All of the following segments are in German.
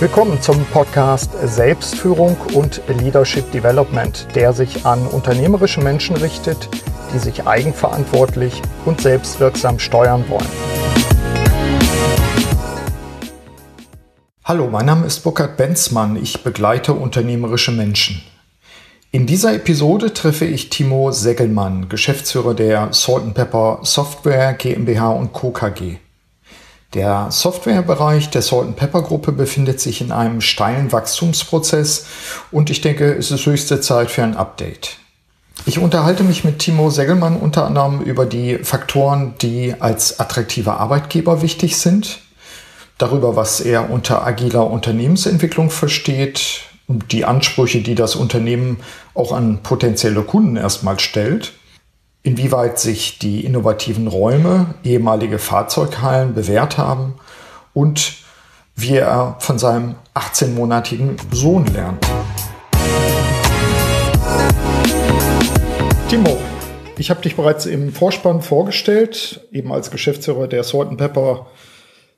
Willkommen zum Podcast Selbstführung und Leadership Development, der sich an unternehmerische Menschen richtet, die sich eigenverantwortlich und selbstwirksam steuern wollen. Hallo, mein Name ist Burkhard Benzmann. Ich begleite unternehmerische Menschen. In dieser Episode treffe ich Timo Segelmann, Geschäftsführer der Salt Pepper Software GmbH und Co. KG. Der Softwarebereich der Salt Pepper Gruppe befindet sich in einem steilen Wachstumsprozess und ich denke, es ist höchste Zeit für ein Update. Ich unterhalte mich mit Timo Segelmann unter anderem über die Faktoren, die als attraktiver Arbeitgeber wichtig sind, darüber, was er unter agiler Unternehmensentwicklung versteht, die Ansprüche, die das Unternehmen auch an potenzielle Kunden erstmal stellt inwieweit sich die innovativen Räume, ehemalige Fahrzeughallen bewährt haben und wie er von seinem 18-monatigen Sohn lernt. Timo, ich habe dich bereits im Vorspann vorgestellt, eben als Geschäftsführer der Salt Pepper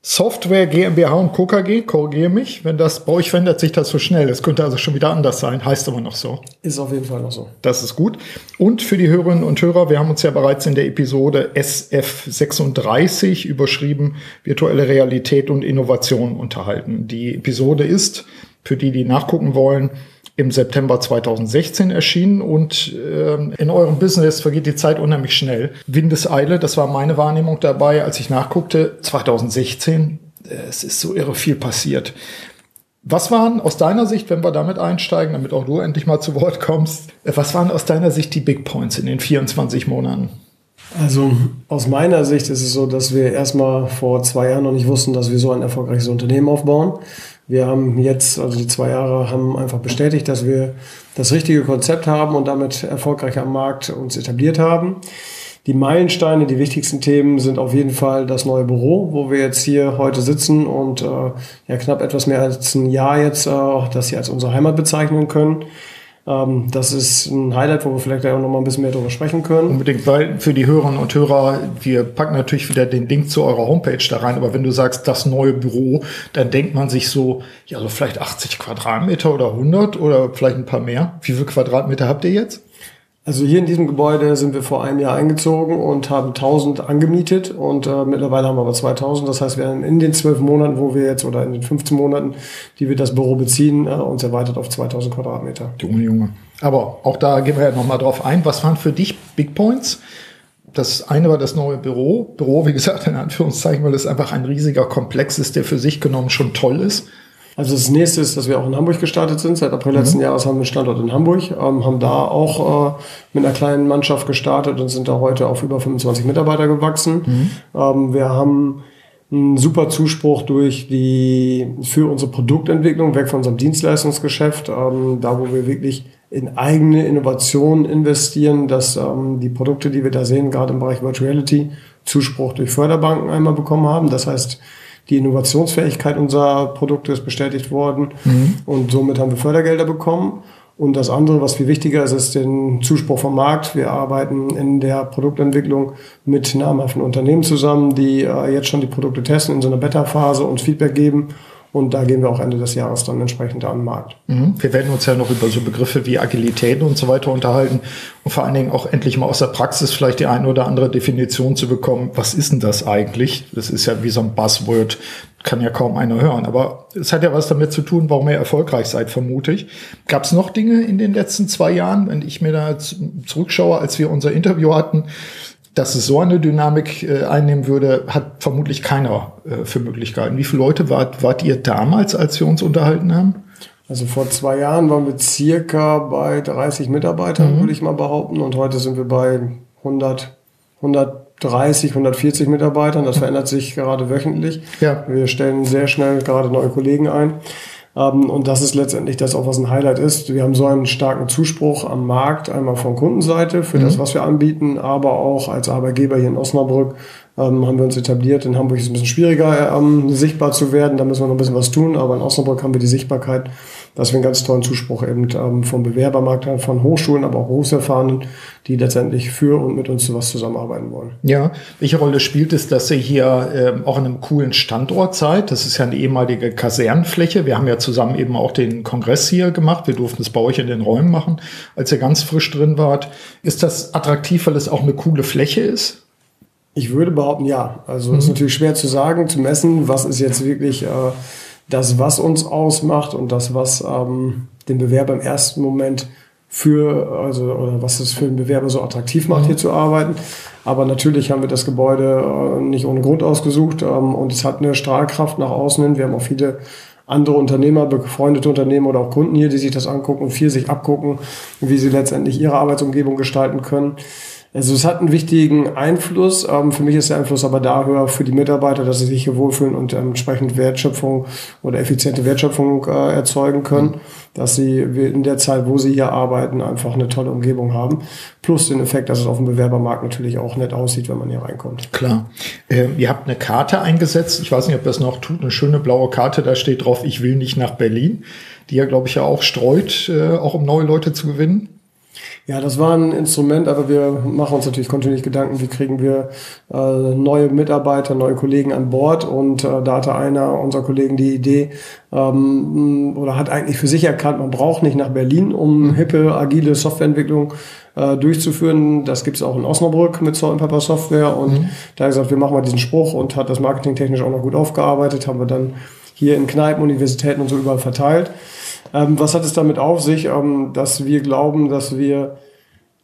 Software GmbH und Co. KG, korrigiere mich, wenn das bei euch verändert sich das so schnell. Es könnte also schon wieder anders sein, heißt aber noch so. Ist auf jeden Fall noch so. Das ist gut. Und für die Hörerinnen und Hörer, wir haben uns ja bereits in der Episode SF36 überschrieben Virtuelle Realität und Innovation unterhalten. Die Episode ist, für die, die nachgucken wollen, im September 2016 erschienen und äh, in eurem Business vergeht die Zeit unheimlich schnell. Windeseile, das war meine Wahrnehmung dabei, als ich nachguckte, 2016, äh, es ist so irre viel passiert. Was waren aus deiner Sicht, wenn wir damit einsteigen, damit auch du endlich mal zu Wort kommst, äh, was waren aus deiner Sicht die Big Points in den 24 Monaten? Also aus meiner Sicht ist es so, dass wir erstmal vor zwei Jahren noch nicht wussten, dass wir so ein erfolgreiches Unternehmen aufbauen. Wir haben jetzt, also die zwei Jahre haben einfach bestätigt, dass wir das richtige Konzept haben und damit erfolgreich am Markt uns etabliert haben. Die Meilensteine, die wichtigsten Themen sind auf jeden Fall das neue Büro, wo wir jetzt hier heute sitzen und äh, ja knapp etwas mehr als ein Jahr jetzt äh, das hier als unsere Heimat bezeichnen können. Ähm, das ist ein Highlight, wo wir vielleicht auch noch mal ein bisschen mehr darüber sprechen können. Unbedingt, weil für die Hörerinnen und Hörer, wir packen natürlich wieder den Link zu eurer Homepage da rein, aber wenn du sagst, das neue Büro, dann denkt man sich so, ja, so vielleicht 80 Quadratmeter oder 100 oder vielleicht ein paar mehr. Wie viele Quadratmeter habt ihr jetzt? Also hier in diesem Gebäude sind wir vor einem Jahr eingezogen und haben 1000 angemietet und äh, mittlerweile haben wir aber 2000. Das heißt, wir haben in den zwölf Monaten, wo wir jetzt oder in den 15 Monaten, die wir das Büro beziehen, äh, uns erweitert auf 2000 Quadratmeter. Junge, Junge. Aber auch da gehen wir ja nochmal drauf ein. Was waren für dich Big Points? Das eine war das neue Büro. Büro, wie gesagt, in Anführungszeichen, weil es einfach ein riesiger Komplex ist, der für sich genommen schon toll ist. Also das nächste ist, dass wir auch in Hamburg gestartet sind. Seit April mhm. letzten Jahres haben wir einen Standort in Hamburg, ähm, haben da auch äh, mit einer kleinen Mannschaft gestartet und sind da heute auf über 25 Mitarbeiter gewachsen. Mhm. Ähm, wir haben einen super Zuspruch durch die für unsere Produktentwicklung weg von unserem Dienstleistungsgeschäft, ähm, da wo wir wirklich in eigene Innovationen investieren, dass ähm, die Produkte, die wir da sehen, gerade im Bereich Virtuality, Zuspruch durch Förderbanken einmal bekommen haben. Das heißt, die Innovationsfähigkeit unserer Produkte ist bestätigt worden mhm. und somit haben wir Fördergelder bekommen. Und das andere, was viel wichtiger ist, ist den Zuspruch vom Markt. Wir arbeiten in der Produktentwicklung mit namhaften Unternehmen zusammen, die äh, jetzt schon die Produkte testen in so einer Beta-Phase und Feedback geben und da gehen wir auch Ende des Jahres dann entsprechend an den Markt. Mhm. Wir werden uns ja noch über so Begriffe wie Agilität und so weiter unterhalten und vor allen Dingen auch endlich mal aus der Praxis vielleicht die eine oder andere Definition zu bekommen. Was ist denn das eigentlich? Das ist ja wie so ein Buzzword, kann ja kaum einer hören. Aber es hat ja was damit zu tun, warum ihr erfolgreich seid, vermute ich. Gab es noch Dinge in den letzten zwei Jahren, wenn ich mir da zurückschaue, als wir unser Interview hatten, dass es so eine Dynamik äh, einnehmen würde, hat vermutlich keiner äh, für Möglichkeiten. Wie viele Leute wart, wart ihr damals, als wir uns unterhalten haben? Also vor zwei Jahren waren wir circa bei 30 Mitarbeitern, mhm. würde ich mal behaupten. Und heute sind wir bei 100, 130, 140 Mitarbeitern. Das mhm. verändert sich gerade wöchentlich. Ja. Wir stellen sehr schnell gerade neue Kollegen ein. Ähm, und das ist letztendlich das auch, was ein Highlight ist. Wir haben so einen starken Zuspruch am Markt, einmal von Kundenseite für mhm. das, was wir anbieten, aber auch als Arbeitgeber hier in Osnabrück ähm, haben wir uns etabliert. In Hamburg ist es ein bisschen schwieriger, ähm, sichtbar zu werden. Da müssen wir noch ein bisschen was tun. Aber in Osnabrück haben wir die Sichtbarkeit, dass wir einen ganz tollen Zuspruch eben ähm, vom Bewerbermarkt haben, von Hochschulen, aber auch Berufserfahrenen, die letztendlich für und mit uns was zusammenarbeiten wollen. Ja, welche Rolle spielt es, dass ihr hier ähm, auch an einem coolen Standort seid? Das ist ja eine ehemalige Kasernenfläche. Wir haben ja zusammen eben auch den Kongress hier gemacht. Wir durften es bei euch in den Räumen machen, als ihr ganz frisch drin wart. Ist das attraktiv, weil es auch eine coole Fläche ist? Ich würde behaupten, ja. Also mhm. ist natürlich schwer zu sagen, zu messen, was ist jetzt wirklich äh, das, was uns ausmacht und das, was ähm, den Bewerber im ersten Moment für, also, oder was es für einen Bewerber so attraktiv macht, mhm. hier zu arbeiten. Aber natürlich haben wir das Gebäude äh, nicht ohne Grund ausgesucht ähm, und es hat eine Strahlkraft nach außen hin. Wir haben auch viele andere Unternehmer, befreundete Unternehmer oder auch Kunden hier, die sich das angucken und viel sich abgucken, wie sie letztendlich ihre Arbeitsumgebung gestalten können. Also es hat einen wichtigen Einfluss. Ähm, für mich ist der Einfluss aber da höher für die Mitarbeiter, dass sie sich hier wohlfühlen und ähm, entsprechend Wertschöpfung oder effiziente Wertschöpfung äh, erzeugen können. Mhm. Dass sie in der Zeit, wo sie hier arbeiten, einfach eine tolle Umgebung haben. Plus den Effekt, dass es auf dem Bewerbermarkt natürlich auch nett aussieht, wenn man hier reinkommt. Klar. Äh, ihr habt eine Karte eingesetzt. Ich weiß nicht, ob das noch tut. Eine schöne blaue Karte. Da steht drauf, ich will nicht nach Berlin. Die ja, glaube ich, ja auch streut, äh, auch um neue Leute zu gewinnen. Ja, das war ein Instrument, aber wir machen uns natürlich kontinuierlich Gedanken, wie kriegen wir äh, neue Mitarbeiter, neue Kollegen an Bord. Und äh, da hatte einer unserer Kollegen die Idee ähm, oder hat eigentlich für sich erkannt, man braucht nicht nach Berlin, um hippe, agile Softwareentwicklung äh, durchzuführen. Das gibt es auch in Osnabrück mit Salt Pepper Software. Und mhm. da hat er gesagt, wir machen mal diesen Spruch und hat das marketingtechnisch auch noch gut aufgearbeitet, haben wir dann hier in Kneipen, Universitäten und so überall verteilt. Ähm, was hat es damit auf sich, ähm, dass wir glauben, dass wir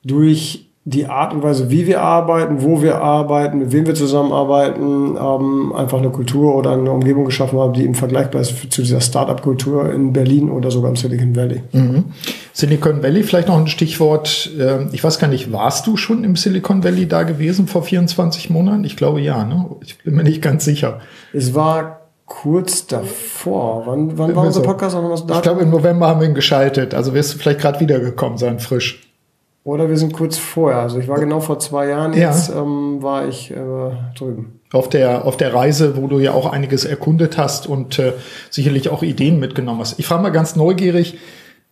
durch die Art und Weise, wie wir arbeiten, wo wir arbeiten, mit wem wir zusammenarbeiten, ähm, einfach eine Kultur oder eine Umgebung geschaffen haben, die eben vergleichbar ist zu dieser Startup-Kultur in Berlin oder sogar im Silicon Valley. Mhm. Silicon Valley, vielleicht noch ein Stichwort. Ähm, ich weiß gar nicht, warst du schon im Silicon Valley da gewesen vor 24 Monaten? Ich glaube ja, ne? Ich bin mir nicht ganz sicher. Es war kurz davor. Wann, wann war unser Podcast? Ich glaube, im November haben wir ihn geschaltet. Also wirst du vielleicht gerade wiedergekommen sein, frisch. Oder wir sind kurz vorher. Also ich war genau vor zwei Jahren jetzt, ja. ähm, war ich äh, drüben. Auf der, auf der Reise, wo du ja auch einiges erkundet hast und äh, sicherlich auch Ideen mitgenommen hast. Ich frage mal ganz neugierig,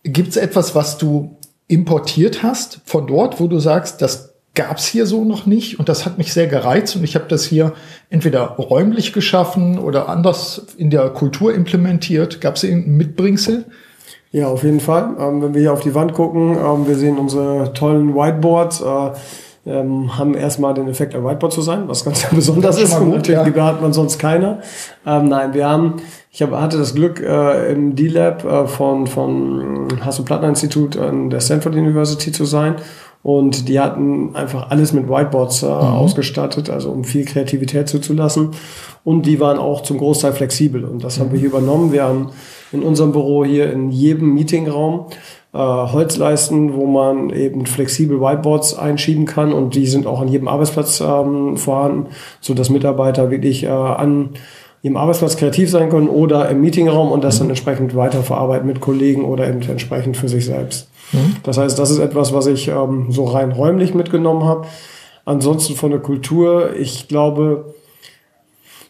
gibt es etwas, was du importiert hast von dort, wo du sagst, das gab es hier so noch nicht und das hat mich sehr gereizt und ich habe das hier entweder räumlich geschaffen oder anders in der Kultur implementiert. Gab es irgendein Mitbringsel? Ja, auf jeden Fall. Ähm, wenn wir hier auf die Wand gucken, ähm, wir sehen unsere tollen Whiteboards. Äh, ähm, haben erstmal den Effekt, ein Whiteboard zu sein, was ganz besonders ist. Gut, ja. Hat man sonst keiner. Ähm, nein, wir haben, ich hab, hatte das Glück äh, im D-Lab äh, von, von Hasso-Plattner-Institut an der Stanford University zu sein und die hatten einfach alles mit Whiteboards äh, mhm. ausgestattet, also um viel Kreativität zuzulassen. Und die waren auch zum Großteil flexibel. Und das mhm. haben wir hier übernommen. Wir haben in unserem Büro hier in jedem Meetingraum äh, Holzleisten, wo man eben flexibel Whiteboards einschieben kann. Und die sind auch an jedem Arbeitsplatz ähm, vorhanden, so dass Mitarbeiter wirklich äh, an ihrem Arbeitsplatz kreativ sein können oder im Meetingraum und das dann mhm. entsprechend weiterverarbeiten mit Kollegen oder eben entsprechend für sich selbst. Mhm. Das heißt, das ist etwas, was ich ähm, so rein räumlich mitgenommen habe. Ansonsten von der Kultur, ich glaube,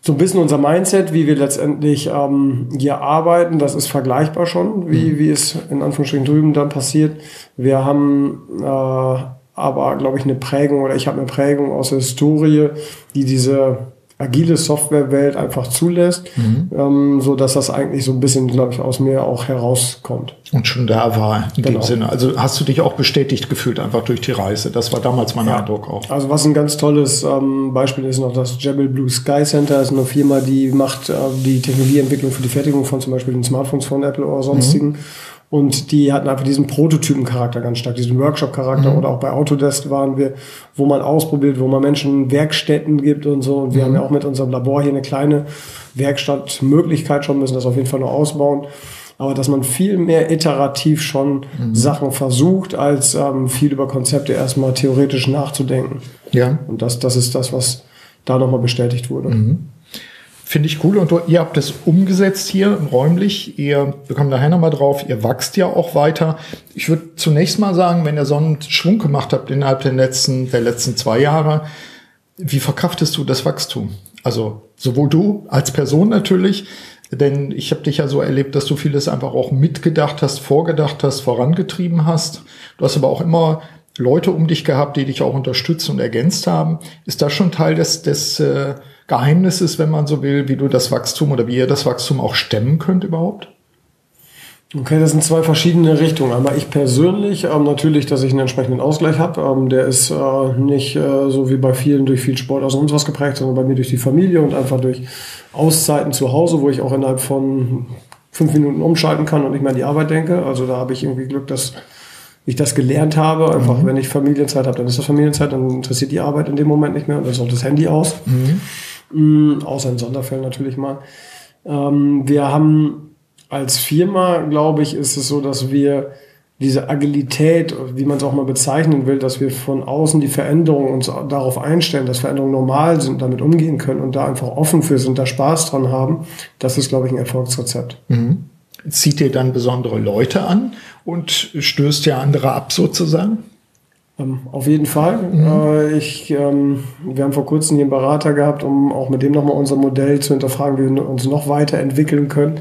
so ein bisschen unser Mindset, wie wir letztendlich ähm, hier arbeiten, das ist vergleichbar schon, wie, mhm. wie es in Anführungsstrichen drüben dann passiert. Wir haben äh, aber, glaube ich, eine Prägung oder ich habe eine Prägung aus der Historie, die diese agile Softwarewelt einfach zulässt, mhm. ähm, so dass das eigentlich so ein bisschen, glaube ich, aus mir auch herauskommt. Und schon da war in genau. dem Sinne. Also hast du dich auch bestätigt gefühlt einfach durch die Reise. Das war damals mein ja. Eindruck auch. Also was ein ganz tolles ähm, Beispiel ist noch das Jebel Blue Sky Center. Das ist eine Firma, die macht äh, die Technologieentwicklung für die Fertigung von zum Beispiel den Smartphones von Apple oder sonstigen. Mhm. Und die hatten einfach diesen Prototypen-Charakter ganz stark, diesen Workshop-Charakter. Mhm. Oder auch bei Autodesk waren wir, wo man ausprobiert, wo man Menschen Werkstätten gibt und so. Und wir mhm. haben ja auch mit unserem Labor hier eine kleine Werkstattmöglichkeit schon, müssen das auf jeden Fall noch ausbauen. Aber dass man viel mehr iterativ schon mhm. Sachen versucht, als ähm, viel über Konzepte erstmal theoretisch nachzudenken. Ja. Und das, das ist das, was da nochmal bestätigt wurde. Mhm. Finde ich cool. Und ihr habt es umgesetzt hier räumlich. Ihr, wir kommen nachher nochmal drauf, ihr wachst ja auch weiter. Ich würde zunächst mal sagen, wenn ihr so einen Schwung gemacht habt innerhalb der letzten, der letzten zwei Jahre, Wie verkraftest du das Wachstum? Also sowohl du als Person natürlich, denn ich habe dich ja so erlebt, dass du vieles einfach auch mitgedacht hast, vorgedacht hast, vorangetrieben hast. Du hast aber auch immer Leute um dich gehabt, die dich auch unterstützt und ergänzt haben. Ist das schon Teil des, des äh, Geheimnisses, wenn man so will, wie du das Wachstum oder wie ihr das Wachstum auch stemmen könnt überhaupt? Okay, das sind zwei verschiedene Richtungen. Einmal ich persönlich, ähm, natürlich, dass ich einen entsprechenden Ausgleich habe. Ähm, der ist äh, nicht äh, so wie bei vielen durch viel Sport aus uns was geprägt, sondern bei mir durch die Familie und einfach durch Auszeiten zu Hause, wo ich auch innerhalb von fünf Minuten umschalten kann und nicht mehr an die Arbeit denke. Also da habe ich irgendwie Glück, dass ich das gelernt habe. Einfach, mhm. wenn ich Familienzeit habe, dann ist das Familienzeit, dann interessiert die Arbeit in dem Moment nicht mehr und dann ist auch das Handy aus. Mhm. Mhm, außer in Sonderfällen natürlich mal. Ähm, wir haben als Firma, glaube ich, ist es so, dass wir diese Agilität, wie man es auch mal bezeichnen will, dass wir von außen die Veränderungen uns darauf einstellen, dass Veränderungen normal sind, damit umgehen können und da einfach offen für sind, da Spaß dran haben, das ist, glaube ich, ein Erfolgsrezept. Mhm. Zieht ihr dann besondere Leute an und stößt ja andere ab sozusagen? Ähm, auf jeden Fall. Mhm. Äh, ich, ähm, wir haben vor kurzem hier einen Berater gehabt, um auch mit dem nochmal unser Modell zu hinterfragen, wie wir uns noch weiterentwickeln können.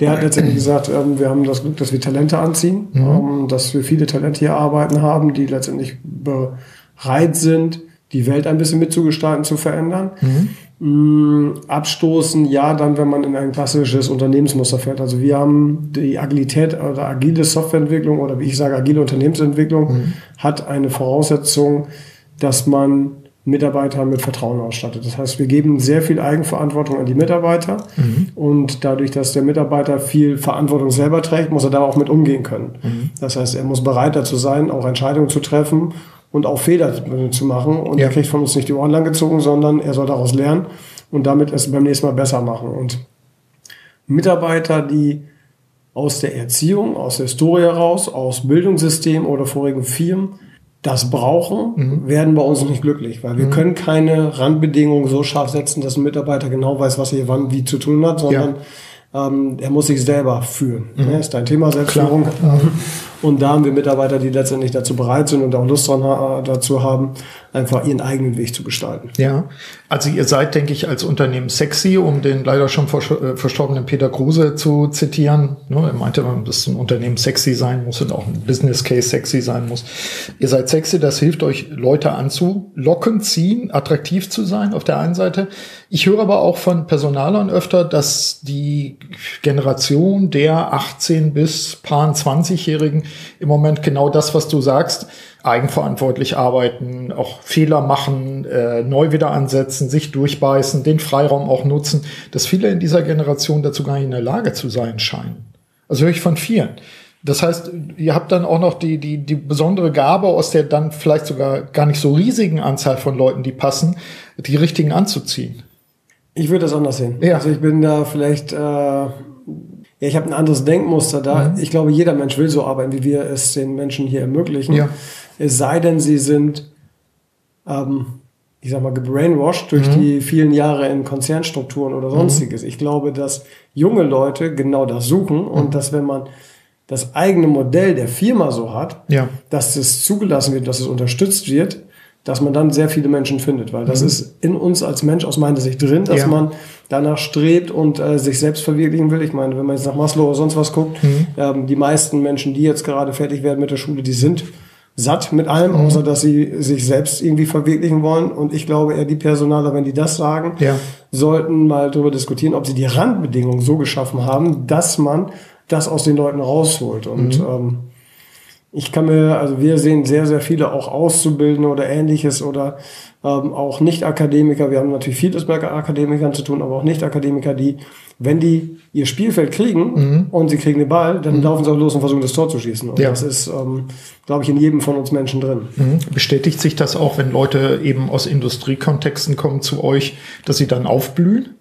Der hat letztendlich gesagt, ähm, wir haben das Glück, dass wir Talente anziehen, mhm. dass wir viele Talente hier arbeiten haben, die letztendlich bereit sind, die Welt ein bisschen mitzugestalten, zu verändern. Mhm. Mm, abstoßen, ja, dann, wenn man in ein klassisches Unternehmensmuster fährt. Also wir haben die Agilität oder agile Softwareentwicklung oder wie ich sage, agile Unternehmensentwicklung mhm. hat eine Voraussetzung, dass man Mitarbeiter mit Vertrauen ausstattet. Das heißt, wir geben sehr viel Eigenverantwortung an die Mitarbeiter mhm. und dadurch, dass der Mitarbeiter viel Verantwortung selber trägt, muss er da auch mit umgehen können. Mhm. Das heißt, er muss bereit dazu sein, auch Entscheidungen zu treffen und auch Fehler zu machen und ja. er kriegt von uns nicht die Ohren lang gezogen, sondern er soll daraus lernen und damit es beim nächsten Mal besser machen. Und Mitarbeiter, die aus der Erziehung, aus der Historie heraus, aus Bildungssystem oder vorigen Firmen das brauchen, mhm. werden bei uns nicht glücklich, weil wir mhm. können keine Randbedingungen so scharf setzen, dass ein Mitarbeiter genau weiß, was er wann wie zu tun hat, sondern ja. Ähm, er muss sich selber führen. Mhm. Ja, ist dein Thema Selbstführung. Klar. Und da haben wir Mitarbeiter, die letztendlich dazu bereit sind und auch Lust dran, dazu haben, einfach ihren eigenen Weg zu gestalten. Ja, also ihr seid, denke ich, als Unternehmen sexy, um den leider schon äh, verstorbenen Peter Kruse zu zitieren. Ne, er meinte, dass ein Unternehmen sexy sein muss und auch ein Business Case sexy sein muss. Ihr seid sexy, das hilft euch, Leute anzulocken, ziehen, attraktiv zu sein auf der einen Seite. Ich höre aber auch von Personalern öfter, dass die Generation der 18 bis paar 20-Jährigen im Moment genau das, was du sagst, eigenverantwortlich arbeiten, auch Fehler machen, äh, neu wieder ansetzen, sich durchbeißen, den Freiraum auch nutzen, dass viele in dieser Generation dazu gar nicht in der Lage zu sein scheinen. Also höre ich von vielen. Das heißt, ihr habt dann auch noch die, die, die besondere Gabe, aus der dann vielleicht sogar gar nicht so riesigen Anzahl von Leuten, die passen, die richtigen anzuziehen. Ich würde das anders sehen. Ja. Also ich bin da vielleicht äh, ja, ich habe ein anderes Denkmuster da. Mhm. Ich glaube, jeder Mensch will so arbeiten, wie wir es den Menschen hier ermöglichen. Ja. Es sei denn, sie sind, ähm, ich sag mal, gebrainwashed durch mhm. die vielen Jahre in Konzernstrukturen oder sonstiges. Mhm. Ich glaube, dass junge Leute genau das suchen und mhm. dass wenn man das eigene Modell der Firma so hat, ja. dass es zugelassen wird, dass es unterstützt wird, dass man dann sehr viele Menschen findet, weil das mhm. ist in uns als Mensch aus meiner Sicht drin, dass ja. man danach strebt und äh, sich selbst verwirklichen will. Ich meine, wenn man jetzt nach Maslow oder sonst was guckt, mhm. ähm, die meisten Menschen, die jetzt gerade fertig werden mit der Schule, die sind satt mit allem, mhm. außer dass sie sich selbst irgendwie verwirklichen wollen. Und ich glaube eher die Personaler, wenn die das sagen, ja. sollten mal darüber diskutieren, ob sie die Randbedingungen so geschaffen haben, dass man das aus den Leuten rausholt. Und mhm. ähm, ich kann mir, also wir sehen sehr, sehr viele auch Auszubildende oder ähnliches oder ähm, auch Nicht-Akademiker. Wir haben natürlich vieles mit Akademikern zu tun, aber auch Nicht-Akademiker, die, wenn die ihr Spielfeld kriegen mhm. und sie kriegen den Ball, dann mhm. laufen sie auch los und versuchen das Tor zu schießen. Und ja. das ist, ähm, glaube ich, in jedem von uns Menschen drin. Mhm. Bestätigt sich das auch, wenn Leute eben aus Industriekontexten kommen zu euch, dass sie dann aufblühen?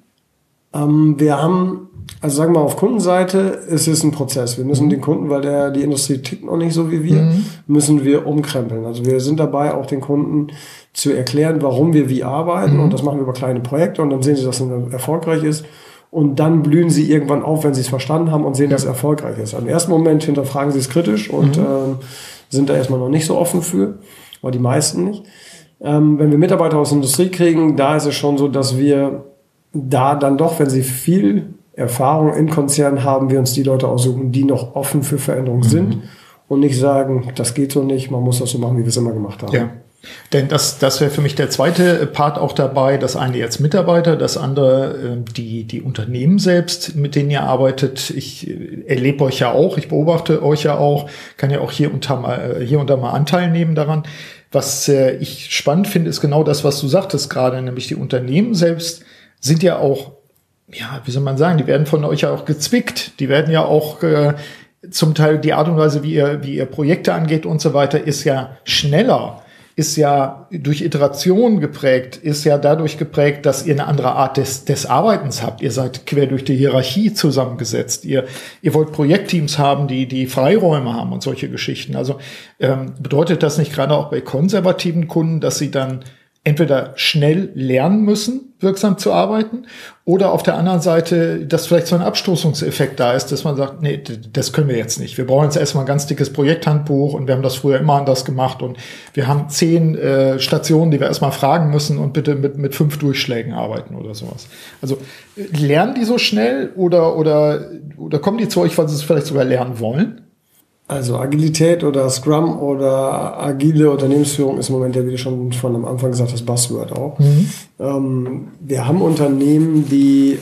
Ähm, wir haben also sagen wir mal, auf Kundenseite ist es ein Prozess. Wir müssen mhm. den Kunden, weil der, die Industrie tickt noch nicht so wie wir, mhm. müssen wir umkrempeln. Also wir sind dabei, auch den Kunden zu erklären, warum wir wie arbeiten. Mhm. Und das machen wir über kleine Projekte und dann sehen sie, dass es erfolgreich ist. Und dann blühen sie irgendwann auf, wenn sie es verstanden haben und sehen, dass es erfolgreich ist. Im ersten Moment hinterfragen sie es kritisch und äh, sind da erstmal noch nicht so offen für, aber die meisten nicht. Ähm, wenn wir Mitarbeiter aus der Industrie kriegen, da ist es schon so, dass wir da dann doch, wenn sie viel Erfahrung in Konzernen haben, wir uns die Leute aussuchen, die noch offen für Veränderungen mhm. sind und nicht sagen, das geht so nicht, man muss das so machen, wie wir es immer gemacht haben. Ja. Denn das, das wäre für mich der zweite Part auch dabei. Das eine jetzt Mitarbeiter, das andere äh, die, die Unternehmen selbst, mit denen ihr arbeitet. Ich äh, erlebe euch ja auch, ich beobachte euch ja auch, kann ja auch hier und da mal, äh, hier und da mal Anteil nehmen daran. Was äh, ich spannend finde, ist genau das, was du sagtest gerade, nämlich die Unternehmen selbst sind ja auch, ja, wie soll man sagen, die werden von euch ja auch gezwickt. Die werden ja auch äh, zum Teil die Art und Weise, wie ihr, wie ihr Projekte angeht und so weiter, ist ja schneller ist ja durch Iteration geprägt, ist ja dadurch geprägt, dass ihr eine andere Art des, des Arbeitens habt. Ihr seid quer durch die Hierarchie zusammengesetzt. Ihr, ihr wollt Projektteams haben, die, die Freiräume haben und solche Geschichten. Also ähm, bedeutet das nicht gerade auch bei konservativen Kunden, dass sie dann entweder schnell lernen müssen, wirksam zu arbeiten, oder auf der anderen Seite, dass vielleicht so ein Abstoßungseffekt da ist, dass man sagt, nee, das können wir jetzt nicht. Wir brauchen jetzt erstmal ein ganz dickes Projekthandbuch und wir haben das früher immer anders gemacht und wir haben zehn äh, Stationen, die wir erstmal fragen müssen und bitte mit, mit fünf Durchschlägen arbeiten oder sowas. Also lernen die so schnell oder, oder, oder kommen die zu euch, weil sie es vielleicht sogar lernen wollen? Also Agilität oder Scrum oder agile Unternehmensführung ist im Moment ja, wie du schon von am Anfang gesagt hast, Buzzword auch. Mhm. Ähm, wir haben Unternehmen, die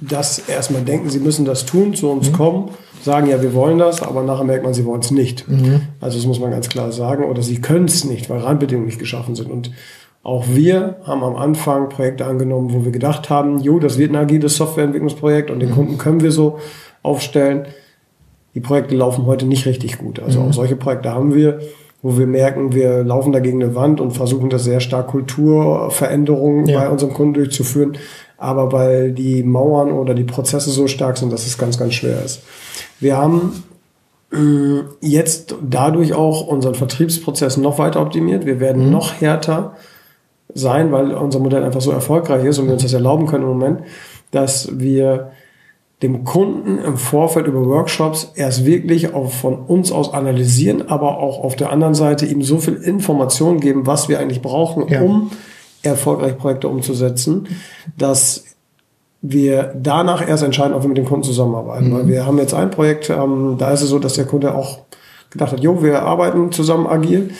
das erstmal denken, sie müssen das tun, zu uns mhm. kommen, sagen, ja, wir wollen das, aber nachher merkt man, sie wollen es nicht. Mhm. Also das muss man ganz klar sagen. Oder sie können es nicht, weil Rahmenbedingungen nicht geschaffen sind. Und auch wir haben am Anfang Projekte angenommen, wo wir gedacht haben, jo, das wird ein agiles Softwareentwicklungsprojekt und den mhm. Kunden können wir so aufstellen die Projekte laufen heute nicht richtig gut. Also mhm. auch solche Projekte haben wir, wo wir merken, wir laufen da gegen eine Wand und versuchen das sehr stark Kulturveränderungen ja. bei unserem Kunden durchzuführen. Aber weil die Mauern oder die Prozesse so stark sind, dass es ganz, ganz schwer ist. Wir haben äh, jetzt dadurch auch unseren Vertriebsprozess noch weiter optimiert. Wir werden mhm. noch härter sein, weil unser Modell einfach so erfolgreich ist und wir uns das erlauben können im Moment, dass wir dem Kunden im Vorfeld über Workshops erst wirklich auch von uns aus analysieren, aber auch auf der anderen Seite ihm so viel Information geben, was wir eigentlich brauchen, ja. um erfolgreich Projekte umzusetzen, dass wir danach erst entscheiden, ob wir mit dem Kunden zusammenarbeiten. Mhm. Weil wir haben jetzt ein Projekt, ähm, da ist es so, dass der Kunde auch gedacht hat, jo, wir arbeiten zusammen agil.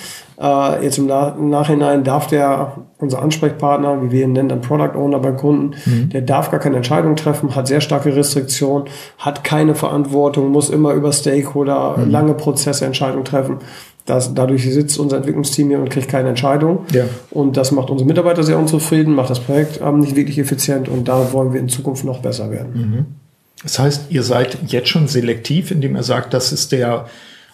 Äh, jetzt im Na Nachhinein darf der, unser Ansprechpartner, wie wir ihn nennen, dann Product Owner beim Kunden, mhm. der darf gar keine Entscheidung treffen, hat sehr starke Restriktionen, hat keine Verantwortung, muss immer über Stakeholder mhm. lange Prozesse Entscheidungen treffen. Das, dadurch sitzt unser Entwicklungsteam hier und kriegt keine Entscheidung. Ja. Und das macht unsere Mitarbeiter sehr unzufrieden, macht das Projekt ähm, nicht wirklich effizient und da wollen wir in Zukunft noch besser werden. Mhm. Das heißt, ihr seid jetzt schon selektiv, indem ihr sagt, das ist der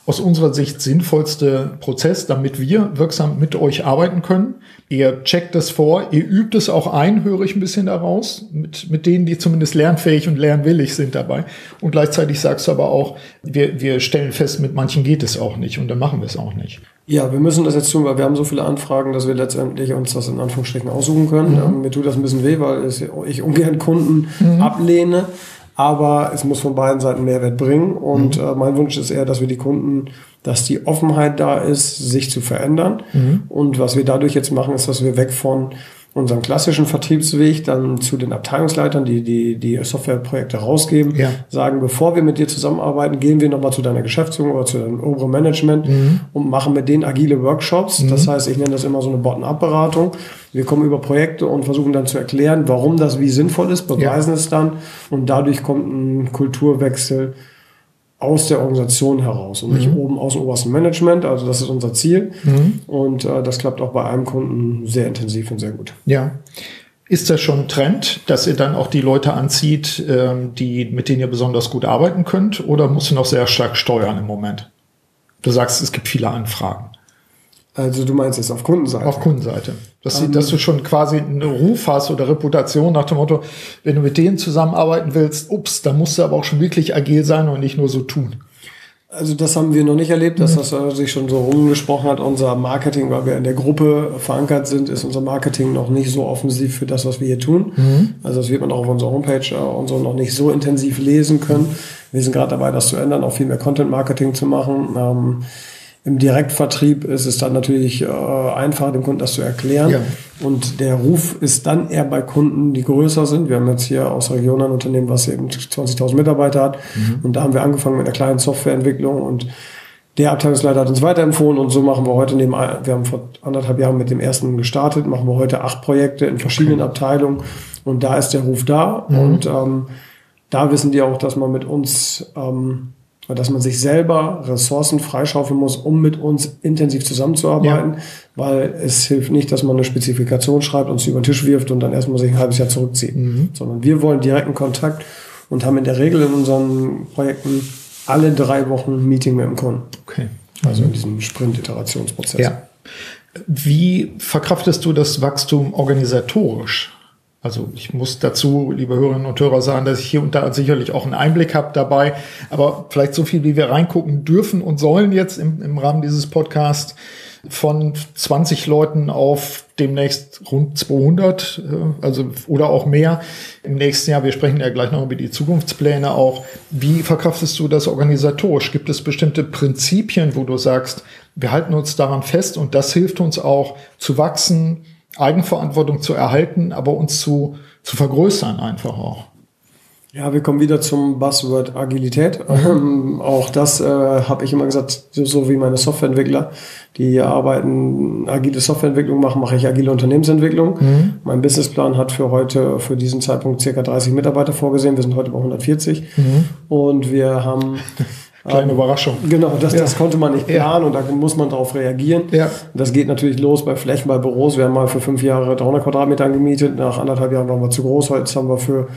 aus unserer Sicht sinnvollste Prozess, damit wir wirksam mit euch arbeiten können. Ihr checkt das vor, ihr übt es auch ein, höre ich ein bisschen daraus, mit, mit denen, die zumindest lernfähig und lernwillig sind dabei. Und gleichzeitig sagst du aber auch, wir, wir stellen fest, mit manchen geht es auch nicht und dann machen wir es auch nicht. Ja, wir müssen das jetzt tun, weil wir haben so viele Anfragen, dass wir letztendlich uns das in Anführungsstrichen aussuchen können. Mhm. Ähm, mir tut das ein bisschen weh, weil ich ungern Kunden mhm. ablehne aber es muss von beiden Seiten Mehrwert bringen. Und mhm. äh, mein Wunsch ist eher, dass wir die Kunden, dass die Offenheit da ist, sich zu verändern. Mhm. Und was wir dadurch jetzt machen, ist, dass wir weg von unseren klassischen Vertriebsweg dann zu den Abteilungsleitern, die die, die Softwareprojekte rausgeben, ja. sagen, bevor wir mit dir zusammenarbeiten, gehen wir nochmal zu deiner Geschäftsführung oder zu deinem oberen Management mhm. und machen mit denen agile Workshops. Mhm. Das heißt, ich nenne das immer so eine Bottom-up-Beratung. Wir kommen über Projekte und versuchen dann zu erklären, warum das wie sinnvoll ist, beweisen ja. es dann und dadurch kommt ein Kulturwechsel aus der Organisation heraus und nicht mhm. oben aus dem obersten Management. Also das ist unser Ziel. Mhm. Und äh, das klappt auch bei einem Kunden sehr intensiv und sehr gut. Ja. Ist das schon ein Trend, dass ihr dann auch die Leute anzieht, ähm, die, mit denen ihr besonders gut arbeiten könnt? Oder musst du noch sehr stark steuern im Moment? Du sagst, es gibt viele Anfragen. Also du meinst jetzt auf Kundenseite? Auf Kundenseite. Dass, um, dass du schon quasi einen Ruf hast oder Reputation nach dem Motto, wenn du mit denen zusammenarbeiten willst, ups, da musst du aber auch schon wirklich agil sein und nicht nur so tun. Also das haben wir noch nicht erlebt, dass mhm. das sich schon so rumgesprochen hat. Unser Marketing, weil wir in der Gruppe verankert sind, ist unser Marketing noch nicht so offensiv für das, was wir hier tun. Mhm. Also das wird man auch auf unserer Homepage äh, und so noch nicht so intensiv lesen können. Wir sind gerade dabei, das zu ändern, auch viel mehr Content-Marketing zu machen. Ähm, Im Direktvertrieb ist es dann natürlich äh, einfacher, dem Kunden das zu erklären. Ja. Und der Ruf ist dann eher bei Kunden, die größer sind. Wir haben jetzt hier aus Region ein Unternehmen, was eben 20.000 Mitarbeiter hat. Mhm. Und da haben wir angefangen mit einer kleinen Softwareentwicklung und der Abteilungsleiter hat uns weiterempfohlen und so machen wir heute neben, wir haben vor anderthalb Jahren mit dem ersten gestartet, machen wir heute acht Projekte in verschiedenen okay. Abteilungen und da ist der Ruf da mhm. und ähm, da wissen die auch, dass man mit uns, ähm, dass man sich selber Ressourcen freischaufeln muss, um mit uns intensiv zusammenzuarbeiten, ja. weil es hilft nicht, dass man eine Spezifikation schreibt und sie über den Tisch wirft und dann erstmal sich ein halbes Jahr zurückzieht, mhm. sondern wir wollen direkten Kontakt und haben in der Regel in unseren Projekten alle drei Wochen ein Meeting mit dem Kunden. Okay. Also in diesem Sprint-Iterationsprozess. Ja. Wie verkraftest du das Wachstum organisatorisch? Also ich muss dazu, liebe Hörerinnen und Hörer, sagen, dass ich hier und da sicherlich auch einen Einblick habe dabei. Aber vielleicht so viel, wie wir reingucken dürfen und sollen jetzt im, im Rahmen dieses Podcasts von 20 Leuten auf demnächst rund 200, äh, also oder auch mehr im nächsten Jahr. Wir sprechen ja gleich noch über die Zukunftspläne auch. Wie verkraftest du das organisatorisch? Gibt es bestimmte Prinzipien, wo du sagst, wir halten uns daran fest und das hilft uns auch zu wachsen, Eigenverantwortung zu erhalten, aber uns zu, zu vergrößern einfach auch? Ja, wir kommen wieder zum Buzzword Agilität. Ähm, auch das äh, habe ich immer gesagt, so, so wie meine Softwareentwickler, die arbeiten agile Softwareentwicklung machen, mache ich agile Unternehmensentwicklung. Mhm. Mein Businessplan hat für heute, für diesen Zeitpunkt circa 30 Mitarbeiter vorgesehen. Wir sind heute bei 140 mhm. und wir haben Kleine ähm, Überraschung. Genau, das, ja. das konnte man nicht planen ja. und da muss man darauf reagieren. Ja. Das geht natürlich los bei Flächen, bei Büros. Wir haben mal für fünf Jahre 300 Quadratmeter angemietet. Nach anderthalb Jahren waren wir zu groß. Jetzt haben wir für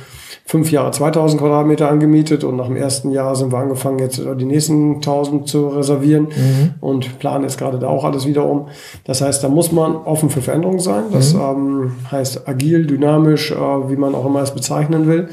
fünf Jahre 2000 Quadratmeter angemietet und nach dem ersten Jahr sind wir angefangen, jetzt die nächsten 1000 zu reservieren mhm. und planen jetzt gerade da auch alles wieder um. Das heißt, da muss man offen für Veränderungen sein. Das mhm. ähm, heißt agil, dynamisch, äh, wie man auch immer es bezeichnen will.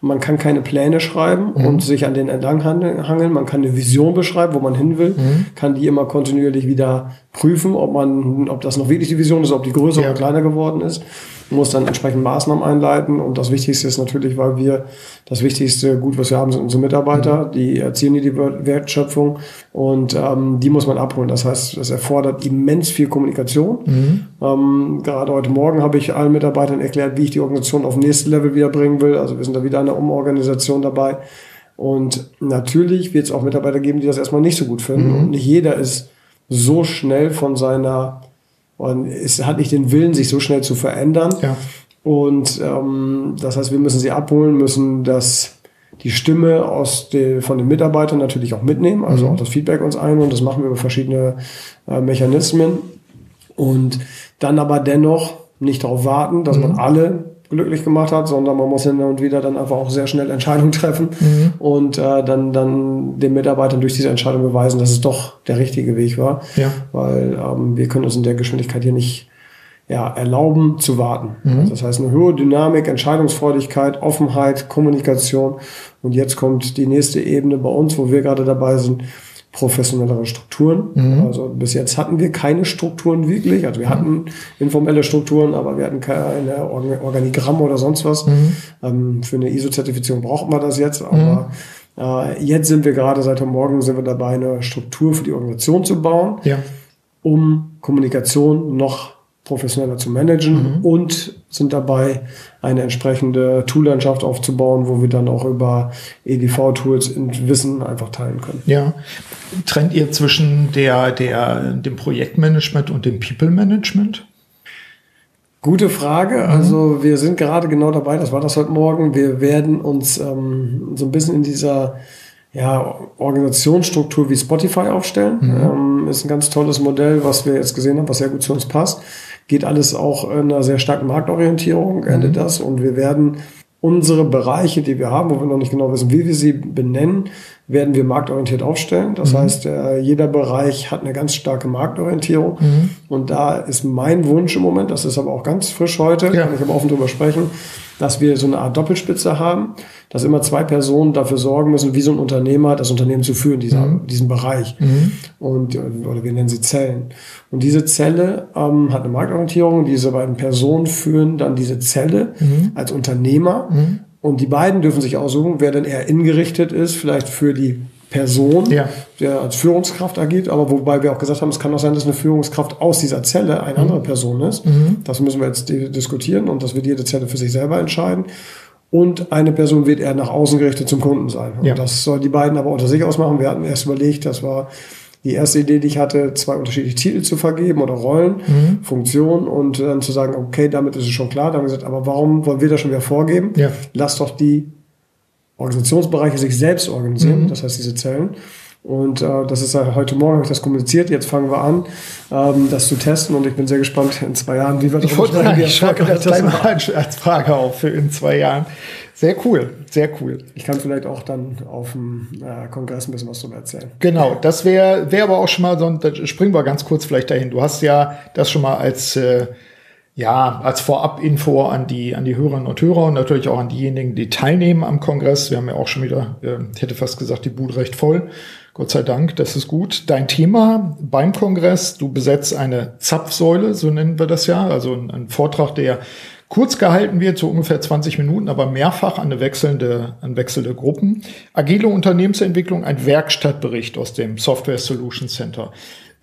Man kann keine Pläne schreiben mhm. und sich an den entlang hangeln. Man kann eine Vision beschreiben, wo man hin will, mhm. kann die immer kontinuierlich wieder prüfen, ob man, ob das noch wirklich die Vision ist, ob die größer ja. oder kleiner geworden ist muss dann entsprechend Maßnahmen einleiten. Und das Wichtigste ist natürlich, weil wir das wichtigste Gut, was wir haben, sind unsere Mitarbeiter. Mhm. Die erzielen die Wertschöpfung und ähm, die muss man abholen. Das heißt, das erfordert immens viel Kommunikation. Mhm. Ähm, gerade heute Morgen habe ich allen Mitarbeitern erklärt, wie ich die Organisation auf nächste Level wieder bringen will. Also wir sind da wieder an der Umorganisation dabei. Und natürlich wird es auch Mitarbeiter geben, die das erstmal nicht so gut finden. Mhm. Und nicht jeder ist so schnell von seiner und es hat nicht den Willen, sich so schnell zu verändern. Ja. Und ähm, das heißt, wir müssen sie abholen, müssen das die Stimme aus den, von den Mitarbeitern natürlich auch mitnehmen, also mhm. auch das Feedback uns ein und das machen wir über verschiedene äh, Mechanismen. Und dann aber dennoch nicht darauf warten, dass mhm. man alle glücklich gemacht hat, sondern man muss hin und wieder dann einfach auch sehr schnell Entscheidungen treffen mhm. und äh, dann, dann den Mitarbeitern durch diese Entscheidung beweisen, dass es doch der richtige Weg war. Ja. Weil ähm, wir können uns in der Geschwindigkeit hier nicht ja, erlauben zu warten. Mhm. Das heißt eine hohe Dynamik, Entscheidungsfreudigkeit, Offenheit, Kommunikation. Und jetzt kommt die nächste Ebene bei uns, wo wir gerade dabei sind, professionellere Strukturen. Mhm. Also bis jetzt hatten wir keine Strukturen wirklich. Also wir hatten informelle Strukturen, aber wir hatten keine Organigramme oder sonst was. Mhm. Ähm, für eine ISO-Zertifizierung braucht man das jetzt, aber mhm. äh, jetzt sind wir gerade seit heute Morgen sind wir dabei, eine Struktur für die Organisation zu bauen, ja. um Kommunikation noch professioneller zu managen mhm. und sind dabei, eine entsprechende Toollandschaft aufzubauen, wo wir dann auch über EDV-Tools und Wissen einfach teilen können. Ja. Trennt ihr zwischen der, der, dem Projektmanagement und dem People-Management? Gute Frage. Mhm. Also wir sind gerade genau dabei, das war das heute Morgen. Wir werden uns ähm, so ein bisschen in dieser ja, Organisationsstruktur wie Spotify aufstellen. Mhm. Ähm, ist ein ganz tolles Modell, was wir jetzt gesehen haben, was sehr gut zu uns passt geht alles auch in einer sehr starken Marktorientierung, endet mhm. das. Und wir werden unsere Bereiche, die wir haben, wo wir noch nicht genau wissen, wie wir sie benennen, werden wir marktorientiert aufstellen. Das mhm. heißt, äh, jeder Bereich hat eine ganz starke Marktorientierung. Mhm. Und da ist mein Wunsch im Moment, das ist aber auch ganz frisch heute, ja. kann ich aber offen drüber sprechen, dass wir so eine Art Doppelspitze haben, dass immer zwei Personen dafür sorgen müssen, wie so ein Unternehmer das Unternehmen zu führen, dieser, mhm. diesen Bereich. Mhm. Und, oder wir nennen sie Zellen. Und diese Zelle ähm, hat eine Marktorientierung. Diese beiden Personen führen dann diese Zelle mhm. als Unternehmer. Mhm. Und die beiden dürfen sich aussuchen, wer dann eher ingerichtet ist, vielleicht für die Person, Ja. der als Führungskraft agiert, aber wobei wir auch gesagt haben, es kann auch sein, dass eine Führungskraft aus dieser Zelle eine andere Person ist. Das müssen wir jetzt di- diskutieren und das wird jede Zelle für sich selber entscheiden. Und eine Person wird eher nach außen gerichtet zum Kunden sein. Und Ja. das soll die beiden aber unter sich ausmachen. Wir hatten erst überlegt, das war die erste Idee, die ich hatte, zwei unterschiedliche Titel zu vergeben oder Rollen, Funktionen und dann zu sagen, okay, damit ist es schon klar. Dann haben wir gesagt, aber warum wollen wir das schon wieder vorgeben? Ja. Lass doch die Organisationsbereiche sich selbst organisieren, das heißt diese Zellen. Und äh, das ist ja heute Morgen habe ich das kommuniziert. Jetzt fangen wir an, ähm, das zu testen und ich bin sehr gespannt in zwei Jahren, wie wir Ich darüber sagen, wie ich schreibe das gleich mal als Frage auf für in zwei Jahren. Sehr cool, sehr cool. Ich kann vielleicht auch dann auf dem äh, Kongress ein bisschen was darüber erzählen. Genau, das wäre wär aber auch schon mal so, ein- da springen wir ganz kurz vielleicht dahin. Du hast ja das schon mal als, äh, ja, als Vorab-Info an die, an die Hörerinnen und Hörer und natürlich auch an diejenigen, die teilnehmen am Kongress. Wir haben ja auch schon wieder, äh, ich hätte fast gesagt, die Bude recht voll. Gott sei Dank, das ist gut. Dein Thema beim Kongress, du besetzt eine Zapfsäule, so nennen wir das ja, also ein, ein Vortrag, der kurz gehalten wird, so ungefähr 20 Minuten, aber mehrfach an wechselnde, an wechselnde Gruppen. Agile Unternehmensentwicklung, ein Werkstattbericht aus dem Software Solutions Center.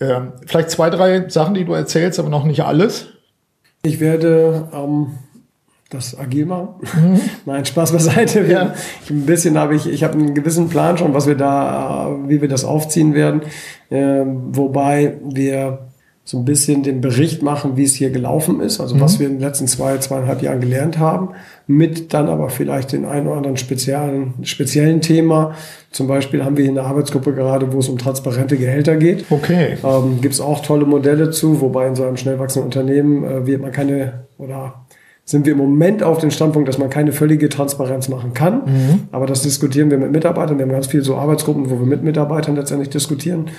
Ähm, vielleicht zwei, drei Sachen, die du erzählst, aber noch nicht alles. Ich werde ähm, das agil machen. Nein, Spaß beiseite. Ja. Ich, ein bisschen habe ich, ich habe einen gewissen Plan schon, was wir da, äh, wie wir das aufziehen werden. Ähm, wobei wir so ein bisschen den Bericht machen, wie es hier gelaufen ist, also was wir in den letzten zwei, zweieinhalb Jahren gelernt haben, mit dann aber vielleicht den einen oder anderen speziellen, speziellen Thema. Zum Beispiel haben wir hier eine Arbeitsgruppe gerade, wo es um transparente Gehälter geht. Okay. Ähm, Gibt es auch tolle Modelle zu, wobei in so einem schnell wachsenden Unternehmen äh, wird man keine oder sind wir im Moment auf dem Standpunkt, dass man keine völlige Transparenz machen kann. Aber das diskutieren wir mit Mitarbeitern. Wir haben ganz viele so Arbeitsgruppen, wo wir mit Mitarbeitern letztendlich diskutieren.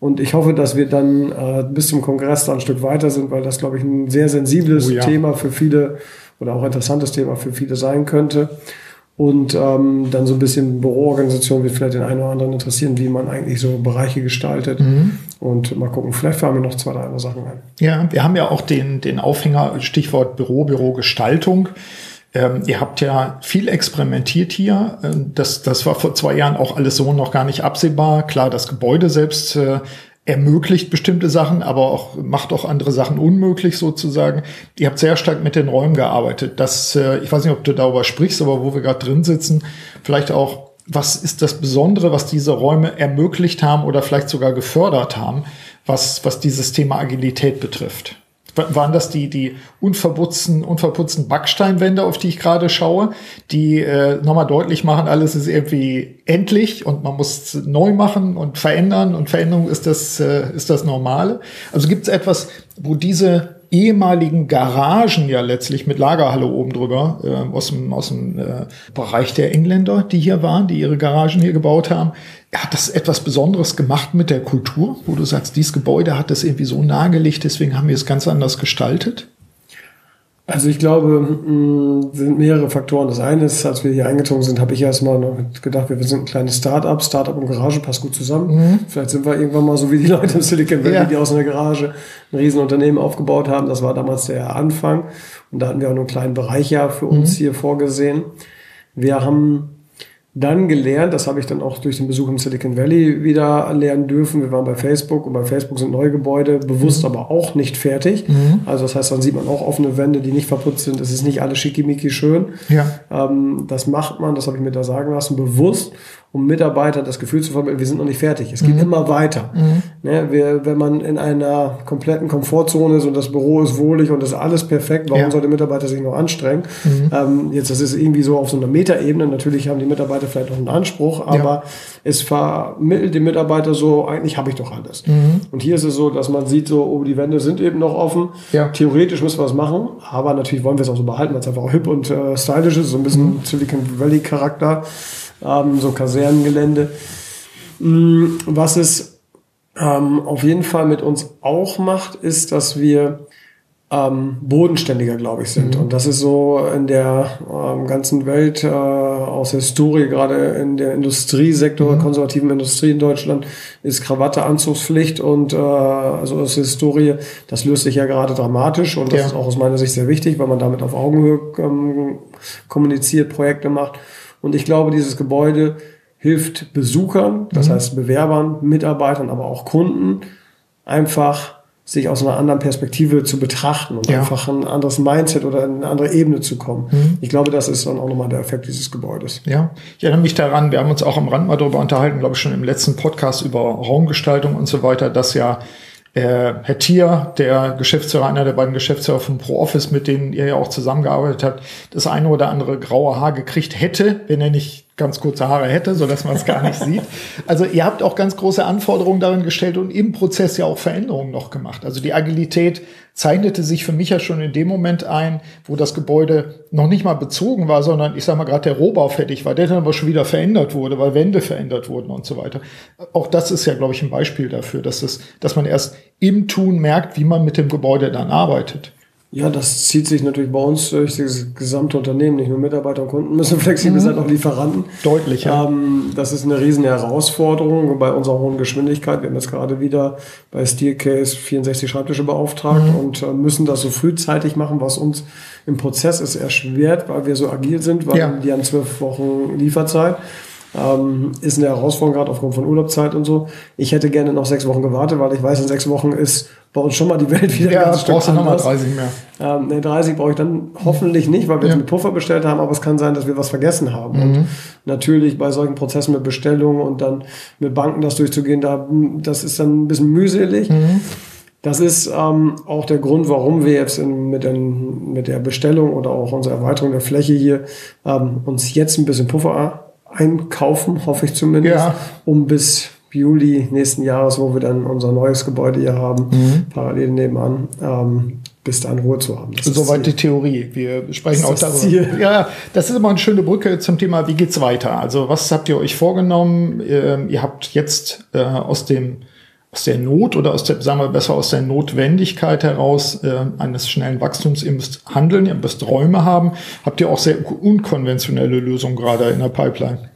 Und ich hoffe, dass wir dann äh, bis zum Kongress da ein Stück weiter sind, weil das, glaube ich, ein sehr sensibles Oh ja. Thema für viele oder auch interessantes Thema für viele sein könnte. Und ähm, dann so ein bisschen Büroorganisation wird vielleicht den einen oder anderen interessieren, wie man eigentlich so Bereiche gestaltet. Und mal gucken, vielleicht fallen mir noch zwei, drei andere Sachen ein. Ja, wir haben ja auch den, den Aufhänger, Stichwort Büro, Bürogestaltung. Ähm, ihr habt ja viel experimentiert hier. Ähm, Das, das war vor zwei Jahren auch alles so noch gar nicht absehbar. Klar, das Gebäude selbst äh, ermöglicht bestimmte Sachen, aber auch macht auch andere Sachen unmöglich sozusagen. Ihr habt sehr stark mit den Räumen gearbeitet. Das, äh, ich weiß nicht, ob du darüber sprichst, aber wo wir gerade drin sitzen, vielleicht auch, was ist das Besondere, was diese Räume ermöglicht haben oder vielleicht sogar gefördert haben, was, was dieses Thema Agilität betrifft? Wa- Waren das die, die unverputzten, unverputzten Backsteinwände, auf die ich gerade schaue, die äh, nochmal deutlich machen, alles ist irgendwie endlich und man muss neu machen und verändern und Veränderung ist das, äh, ist das Normale? Also gibt es etwas, wo diese ehemaligen Garagen ja letztlich mit Lagerhalle oben drüber äh, aus dem, aus dem äh, Bereich der Engländer, die hier waren, die ihre Garagen hier gebaut haben. Hat das etwas Besonderes gemacht mit der Kultur, wo du sagst, dieses Gebäude hat das irgendwie so nahegelegt, deswegen haben wir es ganz anders gestaltet? Also ich glaube, sind mehrere Faktoren. Das eine ist, als wir hier eingezogen sind, habe ich erstmal gedacht, wir sind ein kleines Start-up. Start-up und Garage passt gut zusammen. Vielleicht sind wir irgendwann mal so wie die Leute im Silicon Valley, Ja. die aus einer Garage ein Riesenunternehmen aufgebaut haben. Das war damals der Anfang. Und da hatten wir auch nur einen kleinen Bereich ja für uns hier vorgesehen. Wir haben dann gelernt, das habe ich dann auch durch den Besuch im Silicon Valley wieder lernen dürfen. Wir waren bei Facebook und bei Facebook sind neue Gebäude, bewusst aber auch nicht fertig. Also das heißt, dann sieht man auch offene Wände, die nicht verputzt sind. Es ist nicht alles schickimicki schön. Ja. Ähm, das macht man, das habe ich mir da sagen lassen, bewusst, um Mitarbeitern das Gefühl zu vermitteln, wir sind noch nicht fertig. Es geht immer weiter. Ne, wir, wenn man in einer kompletten Komfortzone ist und das Büro ist wohlig und das ist alles perfekt, warum Ja. soll der Mitarbeiter sich noch anstrengen? Ähm, jetzt, das ist irgendwie so auf so einer Metaebene. Natürlich haben die Mitarbeiter vielleicht noch einen Anspruch, aber es vermittelt dem Mitarbeiter so, eigentlich habe ich doch alles. Und hier ist es so, dass man sieht, so, oh, die Wände sind eben noch offen. Ja. Theoretisch müssen wir es machen, aber natürlich wollen wir es auch so behalten, weil es einfach auch hip und äh, stylisch ist, so ein bisschen Silicon Valley Charakter, ähm, so Kasernengelände. Mm, Was es ähm, auf jeden Fall mit uns auch macht, ist, dass wir ähm, bodenständiger, glaube ich, sind. Und das ist so in der ähm, ganzen Welt, äh, aus der Historie, gerade in der Industriesektor, konservativen Industrie in Deutschland, ist Krawatte Anzugspflicht und äh, also aus der Historie, das löst sich ja gerade dramatisch und das Ja. ist auch aus meiner Sicht sehr wichtig, weil man damit auf Augenhöhe ähm, kommuniziert, Projekte macht. Und ich glaube, dieses Gebäude hilft Besuchern, das mhm. heißt Bewerbern, Mitarbeitern, aber auch Kunden, einfach sich aus einer anderen Perspektive zu betrachten und ja. einfach ein anderes Mindset oder eine andere Ebene zu kommen. Mhm. Ich glaube, das ist dann auch nochmal der Effekt dieses Gebäudes. Ja, ich erinnere mich daran, wir haben uns auch am Rand mal darüber unterhalten, glaube ich schon im letzten Podcast über Raumgestaltung und so weiter, dass ja Herr Thier, der Geschäftsführer, einer der beiden Geschäftsführer von ProOffice, mit denen ihr ja auch zusammengearbeitet habt, das eine oder andere graue Haar gekriegt hätte, wenn er nicht ganz kurze Haare hätte, so dass man es gar nicht sieht. Also ihr habt auch ganz große Anforderungen darin gestellt und im Prozess ja auch Veränderungen noch gemacht. Also die Agilität zeichnete sich für mich ja schon in dem Moment ein, wo das Gebäude noch nicht mal bezogen war, sondern ich sag mal gerade der Rohbau fertig war, der dann aber schon wieder verändert wurde, weil Wände verändert wurden und so weiter. Auch das ist ja, glaube ich, ein Beispiel dafür, dass es, dass man erst im Tun merkt, wie man mit dem Gebäude dann arbeitet. Ja, das zieht sich natürlich bei uns durch das gesamte Unternehmen. Nicht nur Mitarbeiter und Kunden müssen flexibel mhm. sein, auch Lieferanten. Deutlich, ja. Ähm, das ist eine riesen Herausforderung bei unserer hohen Geschwindigkeit. Wir haben jetzt gerade wieder bei Steelcase 64 Schreibtische beauftragt mhm. und äh, müssen das so frühzeitig machen, was uns im Prozess ist erschwert, weil wir so agil sind, weil ja. die haben zwölf Wochen Lieferzeit. Ähm, ist eine Herausforderung, gerade aufgrund von Urlaubszeit und so. Ich hätte gerne noch sechs Wochen gewartet, weil ich weiß, in sechs Wochen ist bei uns schon mal die Welt wieder ja, ein ganzes Stück anders. 30 mehr. Ähm, nee, 30 brauche ich dann hoffentlich nicht, weil wir ja. jetzt mit Puffer bestellt haben, aber es kann sein, dass wir was vergessen haben. Mhm. Und natürlich bei solchen Prozessen mit Bestellungen und dann mit Banken das durchzugehen, da, das ist dann ein bisschen mühselig. Mhm. Das ist ähm, auch der Grund, warum wir jetzt in, mit, den, mit der Bestellung oder auch unserer Erweiterung der Fläche hier ähm, uns jetzt ein bisschen Puffer einkaufen, hoffe ich zumindest, ja. um bis Juli nächsten Jahres, wo wir dann unser neues Gebäude hier haben, mhm. parallel nebenan, ähm, bis dahin Ruhe zu haben. Das Soweit die Theorie. Wir sprechen auch darüber. Ziel. Ja, das ist immer eine schöne Brücke zum Thema, wie geht's weiter? Also was habt ihr euch vorgenommen? Ähm, ihr habt jetzt äh, aus dem aus der Not oder aus der, sagen wir besser, aus der Notwendigkeit heraus äh, eines schnellen Wachstums ihr müsst handeln, ihr müsst Räume haben. Habt ihr auch sehr unkonventionelle Lösungen gerade in der Pipeline?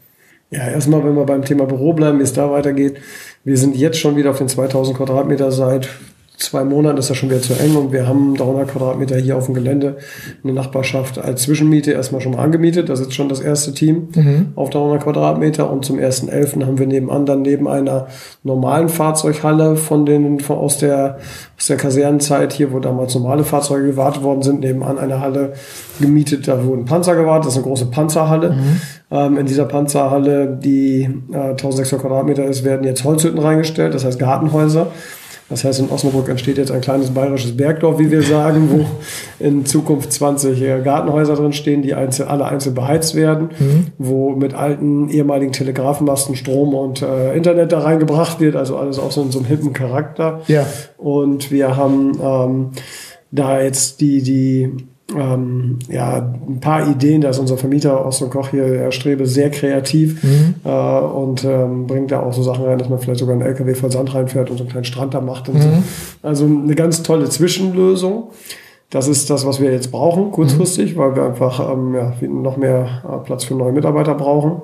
Ja, erstmal, wenn wir beim Thema Büro bleiben, wie es da weitergeht. Wir sind jetzt schon wieder auf den 2000 Quadratmeter seit zwei Monaten ist das schon wieder zu eng und wir haben 300 Quadratmeter hier auf dem Gelände eine Nachbarschaft als Zwischenmiete erstmal schon mal angemietet. Das ist schon das erste Team mhm. auf 300 Quadratmeter und zum 1.11. haben wir nebenan dann neben einer normalen Fahrzeughalle von den, von, aus der, aus der Kasernenzeit hier, wo damals normale Fahrzeuge gewartet worden sind, nebenan eine Halle gemietet. Da wurden Panzer gewartet. Das ist eine große Panzerhalle. Mhm. Ähm, in dieser Panzerhalle, die äh, 1600 Quadratmeter ist, werden jetzt Holzhütten reingestellt, das heißt Gartenhäuser. Das heißt, in Osnabrück entsteht jetzt ein kleines bayerisches Bergdorf, wie wir sagen, wo in Zukunft 20 äh, Gartenhäuser drin stehen, die einzel, alle einzeln beheizt werden, mhm. wo mit alten ehemaligen Telegrafenmasten Strom und äh, Internet da reingebracht wird, also alles auch so in so einem hippen Charakter. Ja. Und wir haben ähm, da jetzt die, die ähm, ja, ein paar Ideen. Da ist unser Vermieter Ost und Koch hier, Herr Strebe, sehr kreativ mhm. äh, und ähm, bringt da auch so Sachen rein, dass man vielleicht sogar einen LKW voll Sand reinfährt und so einen kleinen Strand da macht und mhm. so. Also eine ganz tolle Zwischenlösung. Das ist das, was wir jetzt brauchen, kurzfristig, mhm. weil wir einfach ähm, ja, noch mehr äh, Platz für neue Mitarbeiter brauchen.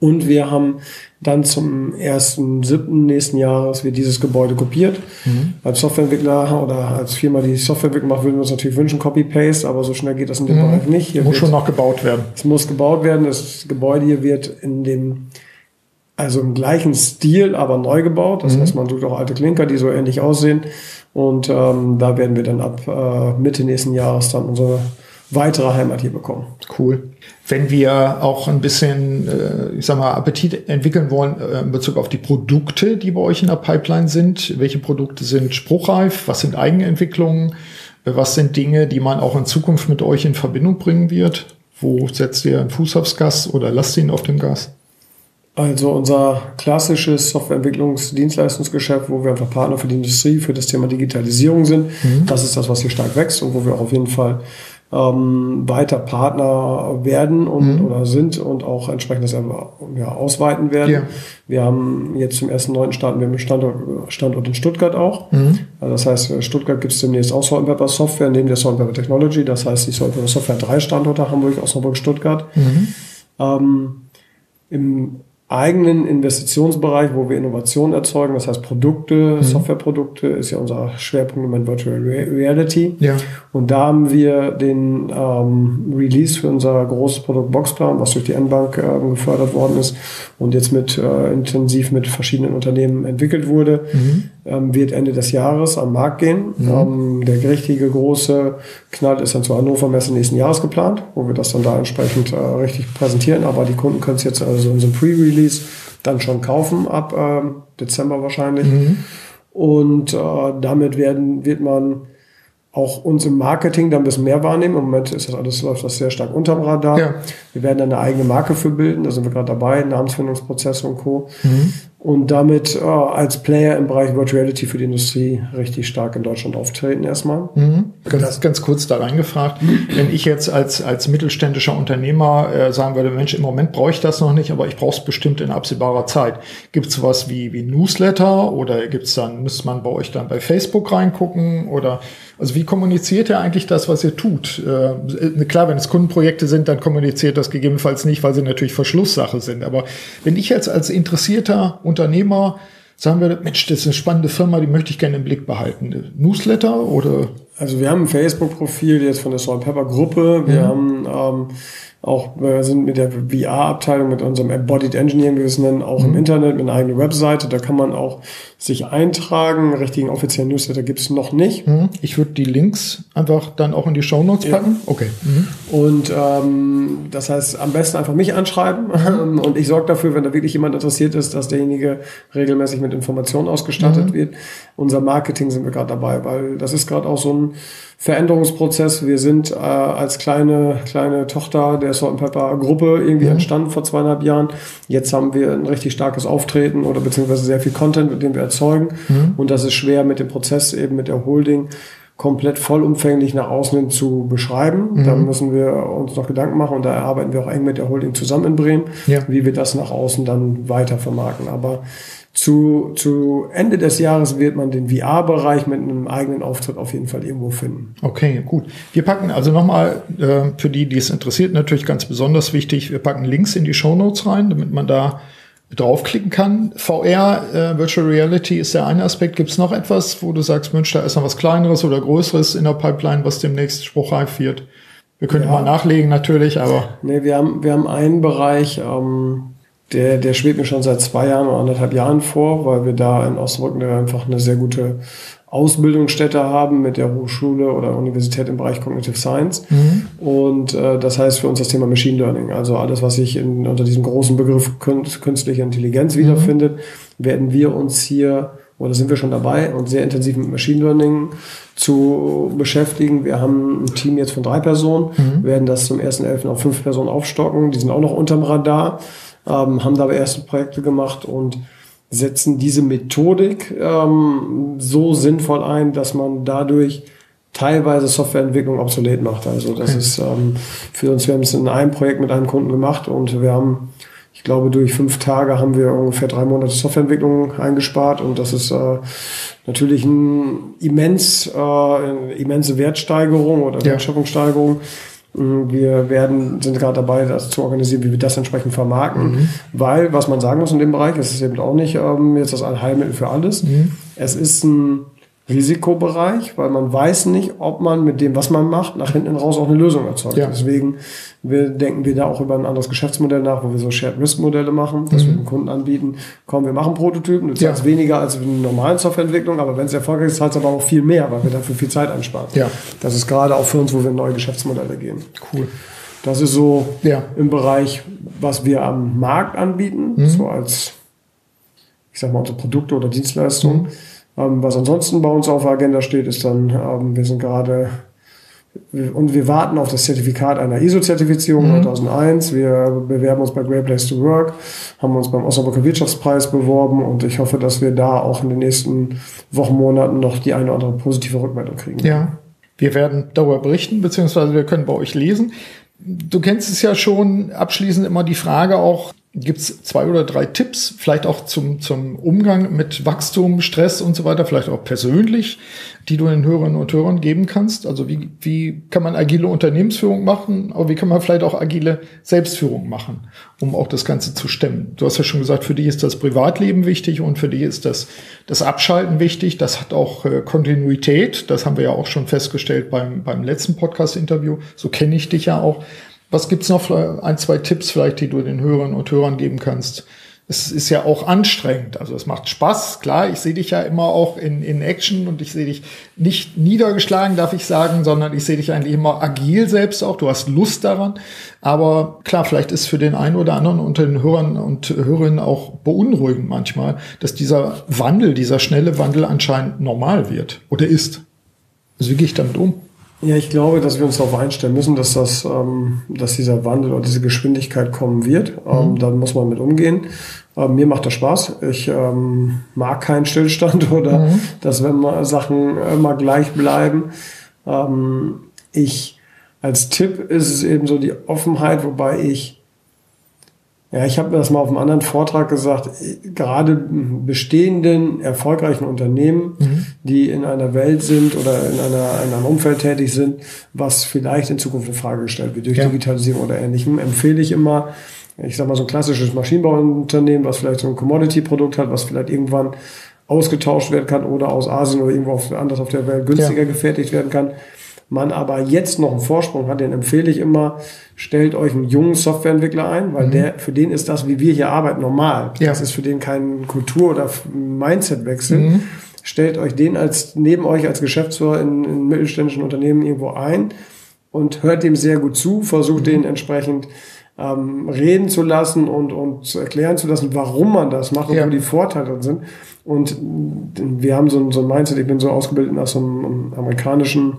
Und wir haben dann zum 1.7. nächsten Jahres wird dieses Gebäude kopiert. Mhm. Als Softwareentwickler oder als Firma, die Softwareentwicklung macht, würden wir uns natürlich wünschen, Copy-Paste, aber so schnell geht das in dem mhm. Bereich nicht. Hier muss wird, schon noch gebaut werden. Es muss gebaut werden. Das Gebäude hier wird in dem, also im gleichen Stil, aber neu gebaut. Das mhm. heißt, man sucht auch alte Klinker, die so ähnlich aussehen. Und ähm, da werden wir dann ab äh, Mitte nächsten Jahres dann unsere weitere Heimat hier bekommen. Cool. Wenn wir auch ein bisschen, äh, ich sag mal, Appetit entwickeln wollen äh, in Bezug auf die Produkte, die bei euch in der Pipeline sind, welche Produkte sind spruchreif, was sind Eigenentwicklungen, äh, was sind Dinge, die man auch in Zukunft mit euch in Verbindung bringen wird? Wo setzt ihr einen Fuß aufs Gas oder lasst ihn auf dem Gas? Also unser klassisches Softwareentwicklungsdienstleistungsgeschäft, wo wir einfach Partner für die Industrie, für das Thema Digitalisierung sind, mhm. das ist das, was hier stark wächst und wo wir auch auf jeden Fall ähm, weiter Partner werden und mhm. oder sind und auch entsprechend das ja, ausweiten werden. Ja. Wir haben jetzt zum ersten neunten starten wir mit Standort, Standort in Stuttgart auch. Mhm. Also das heißt, Stuttgart gibt es demnächst auch Salt Pepper Software neben der Salt Pepper Technology. Das heißt, die Salt Pepper Software hat drei Standorte, Hamburg, Osnabrück, Stuttgart. Mhm. Ähm, Im eigenen Investitionsbereich, wo wir Innovationen erzeugen, das heißt Produkte, mhm. Softwareprodukte, ist ja unser Schwerpunkt im Virtual Reality. Ja. Und da haben wir den ähm, Release für unser großes Produkt Boxplan, was durch die N-Bank äh, gefördert worden ist und jetzt mit äh, intensiv mit verschiedenen Unternehmen entwickelt wurde, mhm. ähm, wird Ende des Jahres am Markt gehen. Mhm. Ähm, der richtige große Knall ist dann zur Hannover Messe nächsten Jahres geplant, wo wir das dann da entsprechend äh, richtig präsentieren. Aber die Kunden können es jetzt also in so einem Pre-Release Release dann schon kaufen, ab äh, Dezember wahrscheinlich. Mhm. Und äh, damit werden, wird man auch uns im Marketing dann ein bisschen mehr wahrnehmen. Im Moment ist das alles, läuft das sehr stark unterm Radar. Ja. Wir werden eine eigene Marke für bilden, da sind wir gerade dabei, Namensfindungsprozesse und Co. Mhm. Und damit äh, als Player im Bereich Virtual Reality für die Industrie richtig stark in Deutschland auftreten erstmal. Mhm. Ganz, ganz kurz da reingefragt, wenn ich jetzt als, als mittelständischer Unternehmer äh, sagen würde, Mensch, im Moment brauche ich das noch nicht, aber ich brauche es bestimmt in absehbarer Zeit. Gibt es sowas wie, wie Newsletter oder gibt's dann, müsste man bei euch dann bei Facebook reingucken oder also wie kommuniziert ihr eigentlich das, was ihr tut? Äh, klar, wenn es Kundenprojekte sind, dann kommuniziert das gegebenenfalls nicht, weil sie natürlich Verschlusssache sind. Aber wenn ich jetzt als interessierter Unternehmer sagen wir, Mensch, das ist eine spannende Firma, die möchte ich gerne im Blick behalten. Newsletter oder? Also wir haben ein Facebook-Profil jetzt von der Salt Pepper Gruppe. Wir ja. haben ähm, auch wir sind mit der VR-Abteilung, mit unserem Embodied Engineering, wie wir es nennen, auch mhm. im Internet mit einer eigenen Webseite. Da kann man auch sich eintragen. Einen richtigen offiziellen Newsletter gibt es noch nicht. Mhm. Ich würde die Links einfach dann auch in die Show Notes packen. Ja. Okay. Mhm. Und ähm, das heißt, am besten einfach mich anschreiben mhm. und ich sorge dafür, wenn da wirklich jemand interessiert ist, dass derjenige regelmäßig mit Informationen ausgestattet mhm. wird. Unser Marketing sind wir gerade dabei, weil das ist gerade auch so ein Veränderungsprozess. Wir sind äh, als kleine, kleine Tochter der Salt Pepper Gruppe irgendwie mhm. entstanden vor zweieinhalb Jahren. Jetzt haben wir ein richtig starkes Auftreten oder beziehungsweise sehr viel Content, mit dem wir erzeugen. Mhm. Und das ist schwer mit dem Prozess eben mit der Holding komplett vollumfänglich nach außen zu beschreiben. Mhm. Da müssen wir uns noch Gedanken machen und da arbeiten wir auch eng mit der Holding zusammen in Bremen, ja. wie wir das nach außen dann weiter vermarkten. Aber zu, zu Ende des Jahres wird man den VR-Bereich mit einem eigenen Auftritt auf jeden Fall irgendwo finden. Okay, gut. Wir packen also nochmal äh, für die, die es interessiert, natürlich ganz besonders wichtig, wir packen Links in die Show Notes rein, damit man da draufklicken kann. VR, äh, Virtual Reality ist der eine Aspekt. Gibt es noch etwas, wo du sagst, Mensch, da ist noch was Kleineres oder Größeres in der Pipeline, was demnächst spruchreif wird? Wir können ja. mal nachlegen natürlich, aber. Nee, wir haben, wir haben einen Bereich, ähm, der, der schwebt mir schon seit zwei Jahren oder anderthalb Jahren vor, weil wir da in Osnabrück einfach eine sehr gute Ausbildungsstätte haben mit der Hochschule oder Universität im Bereich Cognitive Science. Mhm. Und äh, das heißt für uns das Thema Machine Learning, also alles, was sich in, unter diesem großen Begriff künstliche Intelligenz mhm. wiederfindet, werden wir uns hier oder sind wir schon dabei, uns sehr intensiv mit Machine Learning zu beschäftigen. Wir haben ein Team jetzt von drei Personen, mhm. werden das zum 1.11. auf fünf Personen aufstocken. Die sind auch noch unterm Radar ähm, haben da aber erste Projekte gemacht und setzen diese Methodik ähm, so sinnvoll ein, dass man dadurch teilweise Softwareentwicklung obsolet macht. Also das okay. ist ähm, für uns, wir haben es in einem Projekt mit einem Kunden gemacht und wir haben, ich glaube, durch fünf Tage haben wir ungefähr drei Monate Softwareentwicklung eingespart und das ist äh, natürlich ein immens, äh, eine immense Wertsteigerung oder Wertschöpfungssteigerung. Ja Mm, wir werden, sind gerade dabei, das zu organisieren, wie wir das entsprechend vermarkten. Mhm. Weil, was man sagen muss in dem Bereich, es ist eben auch nicht ähm, jetzt das Allheilmittel für alles. Mhm. Es ist ein Risikobereich, weil man weiß nicht, ob man mit dem, was man macht, nach hinten raus auch eine Lösung erzeugt. Ja. Deswegen wir, denken wir da auch über ein anderes Geschäftsmodell nach, wo wir so Shared Risk Modelle machen, dass mhm. wir den Kunden anbieten, komm, wir machen Prototypen, du zahlst ja. weniger als in einer normalen Softwareentwicklung, aber wenn es erfolgreich ist, zahlst du aber auch viel mehr, weil wir dafür viel Zeit einsparen. Ja. Das ist gerade auch für uns, wo wir neue Geschäftsmodelle gehen. Cool. Das ist so ja. im Bereich, was wir am Markt anbieten, mhm. so als, ich sag mal, unsere Produkte oder Dienstleistungen. Mhm was ansonsten bei uns auf der Agenda steht, ist dann, ähm, wir sind gerade und wir warten auf das Zertifikat einer ISO-Zertifizierung mhm. 2001. Wir bewerben uns bei Great Place to Work, haben uns beim Osnabrücker Wirtschaftspreis beworben und ich hoffe, dass wir da auch in den nächsten Wochen, Monaten noch die eine oder andere positive Rückmeldung kriegen. Ja, wir werden darüber berichten, beziehungsweise wir können bei euch lesen. Du kennst es ja schon, abschließend immer die Frage auch, Gibt es zwei oder drei Tipps, vielleicht auch zum, zum Umgang mit Wachstum, Stress und so weiter, vielleicht auch persönlich, die du den Hörerinnen und Hörern geben kannst? Also wie, wie kann man agile Unternehmensführung machen, aber wie kann man vielleicht auch agile Selbstführung machen, um auch das Ganze zu stemmen? Du hast ja schon gesagt, für dich ist das Privatleben wichtig und für dich ist das, das Abschalten wichtig. Das hat auch äh, Kontinuität. Das haben wir ja auch schon festgestellt beim, beim letzten Podcast-Interview. So kenne ich dich ja auch. Was gibt's noch? Ein, zwei Tipps vielleicht, die du den Hörern und Hörern geben kannst. Es ist ja auch anstrengend. Also es macht Spaß. Klar, ich sehe dich ja immer auch in, in Action und ich sehe dich nicht niedergeschlagen, darf ich sagen, sondern ich sehe dich eigentlich immer agil selbst auch. Du hast Lust daran. Aber klar, vielleicht ist für den einen oder anderen unter den Hörern und Hörerinnen auch beunruhigend manchmal, dass dieser Wandel, dieser schnelle Wandel anscheinend normal wird oder ist. Also wie gehe ich damit um? Ja, ich glaube, dass wir uns darauf einstellen müssen, dass das, ähm, dass dieser Wandel oder diese Geschwindigkeit kommen wird. Ähm, mhm. Dann muss man mit umgehen. Ähm, mir macht das Spaß. Ich ähm, mag keinen Stillstand oder mhm. dass wenn mal Sachen immer gleich bleiben. Ähm, ich als Tipp ist es eben so die Offenheit, wobei ich ja, ich habe mir das mal auf einem anderen Vortrag gesagt, gerade bestehenden, erfolgreichen Unternehmen, mhm. die in einer Welt sind oder in, einer, in einem Umfeld tätig sind, was vielleicht in Zukunft in Frage gestellt wird durch ja. Digitalisierung oder ähnlichem, empfehle ich immer, ich sage mal so ein klassisches Maschinenbauunternehmen, was vielleicht so ein Commodity-Produkt hat, was vielleicht irgendwann ausgetauscht werden kann oder aus Asien oder irgendwo anders auf der Welt günstiger ja. gefertigt werden kann man aber jetzt noch einen Vorsprung hat, den empfehle ich immer, stellt euch einen jungen Softwareentwickler ein, weil mhm. der, für den ist das, wie wir hier arbeiten, normal. Ja. Das ist für den kein Kultur- oder Mindset-Wechsel. Mhm. Stellt euch den als, neben euch als Geschäftsführer in, in mittelständischen Unternehmen irgendwo ein und hört dem sehr gut zu, versucht mhm. den entsprechend ähm, reden zu lassen und, und erklären zu lassen, warum man das macht und ja. wo die Vorteile sind. Und wir haben so ein, so ein Mindset, ich bin so ausgebildet nach so einem amerikanischen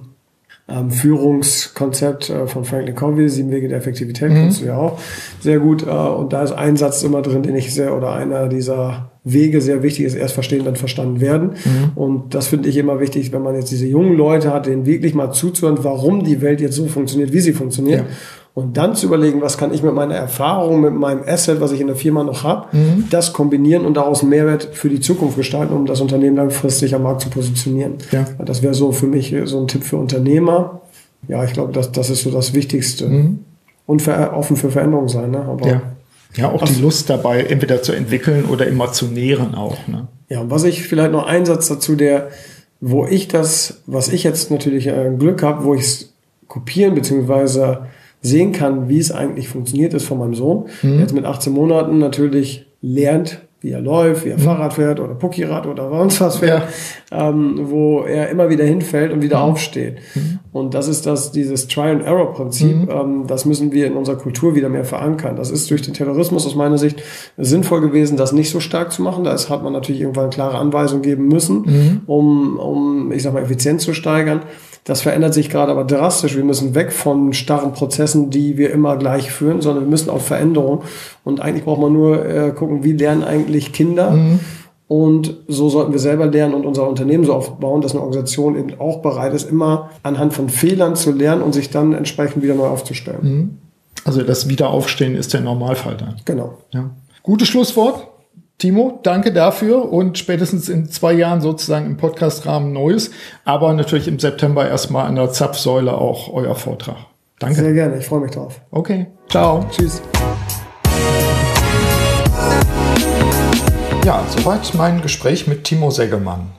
ähm, Führungskonzept äh, von Franklin Covey, Sieben Wege der Effektivität, mhm. kennst du ja auch sehr gut. Äh, und da ist ein Satz immer drin, den ich sehr, oder einer dieser Wege sehr wichtig ist, erst verstehen, dann verstanden werden. Mhm. Und das finde ich immer wichtig, wenn man jetzt diese jungen Leute hat, denen wirklich mal zuzuhören, warum die Welt jetzt so funktioniert, wie sie funktioniert. Ja. Und dann zu überlegen, was kann ich mit meiner Erfahrung, mit meinem Asset, was ich in der Firma noch habe, mhm. das kombinieren und daraus einen Mehrwert für die Zukunft gestalten, um das Unternehmen langfristig am Markt zu positionieren. Ja. Das wäre so für mich so ein Tipp für Unternehmer. Ja, ich glaube, das, das ist so das Wichtigste. Mhm. Und für, offen für Veränderungen sein. Ne? Aber ja. ja, auch die Lust dabei, entweder zu entwickeln oder immer zu nähren auch. Ne? Ja, und was ich vielleicht noch einen Satz dazu, der, wo ich das, was ich jetzt natürlich äh, Glück habe, wo ich es kopieren beziehungsweise sehen kann, wie es eigentlich funktioniert ist von meinem Sohn. Mhm. Jetzt mit 18 Monaten natürlich lernt, wie er läuft, wie er mhm. Fahrrad fährt oder Puckyrad oder sonst was fährt, ja. ähm, wo er immer wieder hinfällt und wieder mhm. aufsteht. Mhm. Und das ist das, dieses Try-and-Error-Prinzip, mhm. ähm, das müssen wir in unserer Kultur wieder mehr verankern. Das ist durch den Terrorismus aus meiner Sicht sinnvoll gewesen, das nicht so stark zu machen. Da hat man natürlich irgendwann klare Anweisungen geben müssen, mhm. um, um, ich sag mal, Effizienz zu steigern. Das verändert sich gerade aber drastisch. Wir müssen weg von starren Prozessen, die wir immer gleich führen, sondern wir müssen auf Veränderung. Und eigentlich braucht man nur äh, gucken, wie lernen eigentlich Kinder. Mhm. Und so sollten wir selber lernen und unser Unternehmen so aufbauen, dass eine Organisation eben auch bereit ist, immer anhand von Fehlern zu lernen und sich dann entsprechend wieder neu aufzustellen. Mhm. Also das Wiederaufstehen ist der Normalfall dann. Genau. Ja. Gutes Schlusswort. Timo, danke dafür und spätestens in zwei Jahren sozusagen im Podcast-Rahmen Neues, aber natürlich im September erstmal an der Zapfsäule auch euer Vortrag. Danke. Sehr gerne, ich freue mich drauf. Okay, ciao. Tschüss. Ja, soweit mein Gespräch mit Timo Segelmann.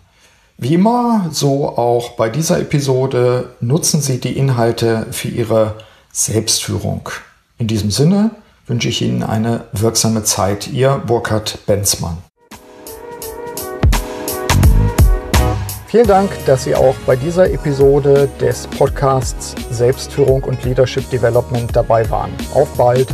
Wie immer, so auch bei dieser Episode, nutzen Sie die Inhalte für Ihre Selbstführung. In diesem Sinne, wünsche ich Ihnen eine wirksame Zeit. Ihr Burkhard Benzmann. Vielen Dank, dass Sie auch bei dieser Episode des Podcasts Selbstführung und Leadership Development dabei waren. Auf bald!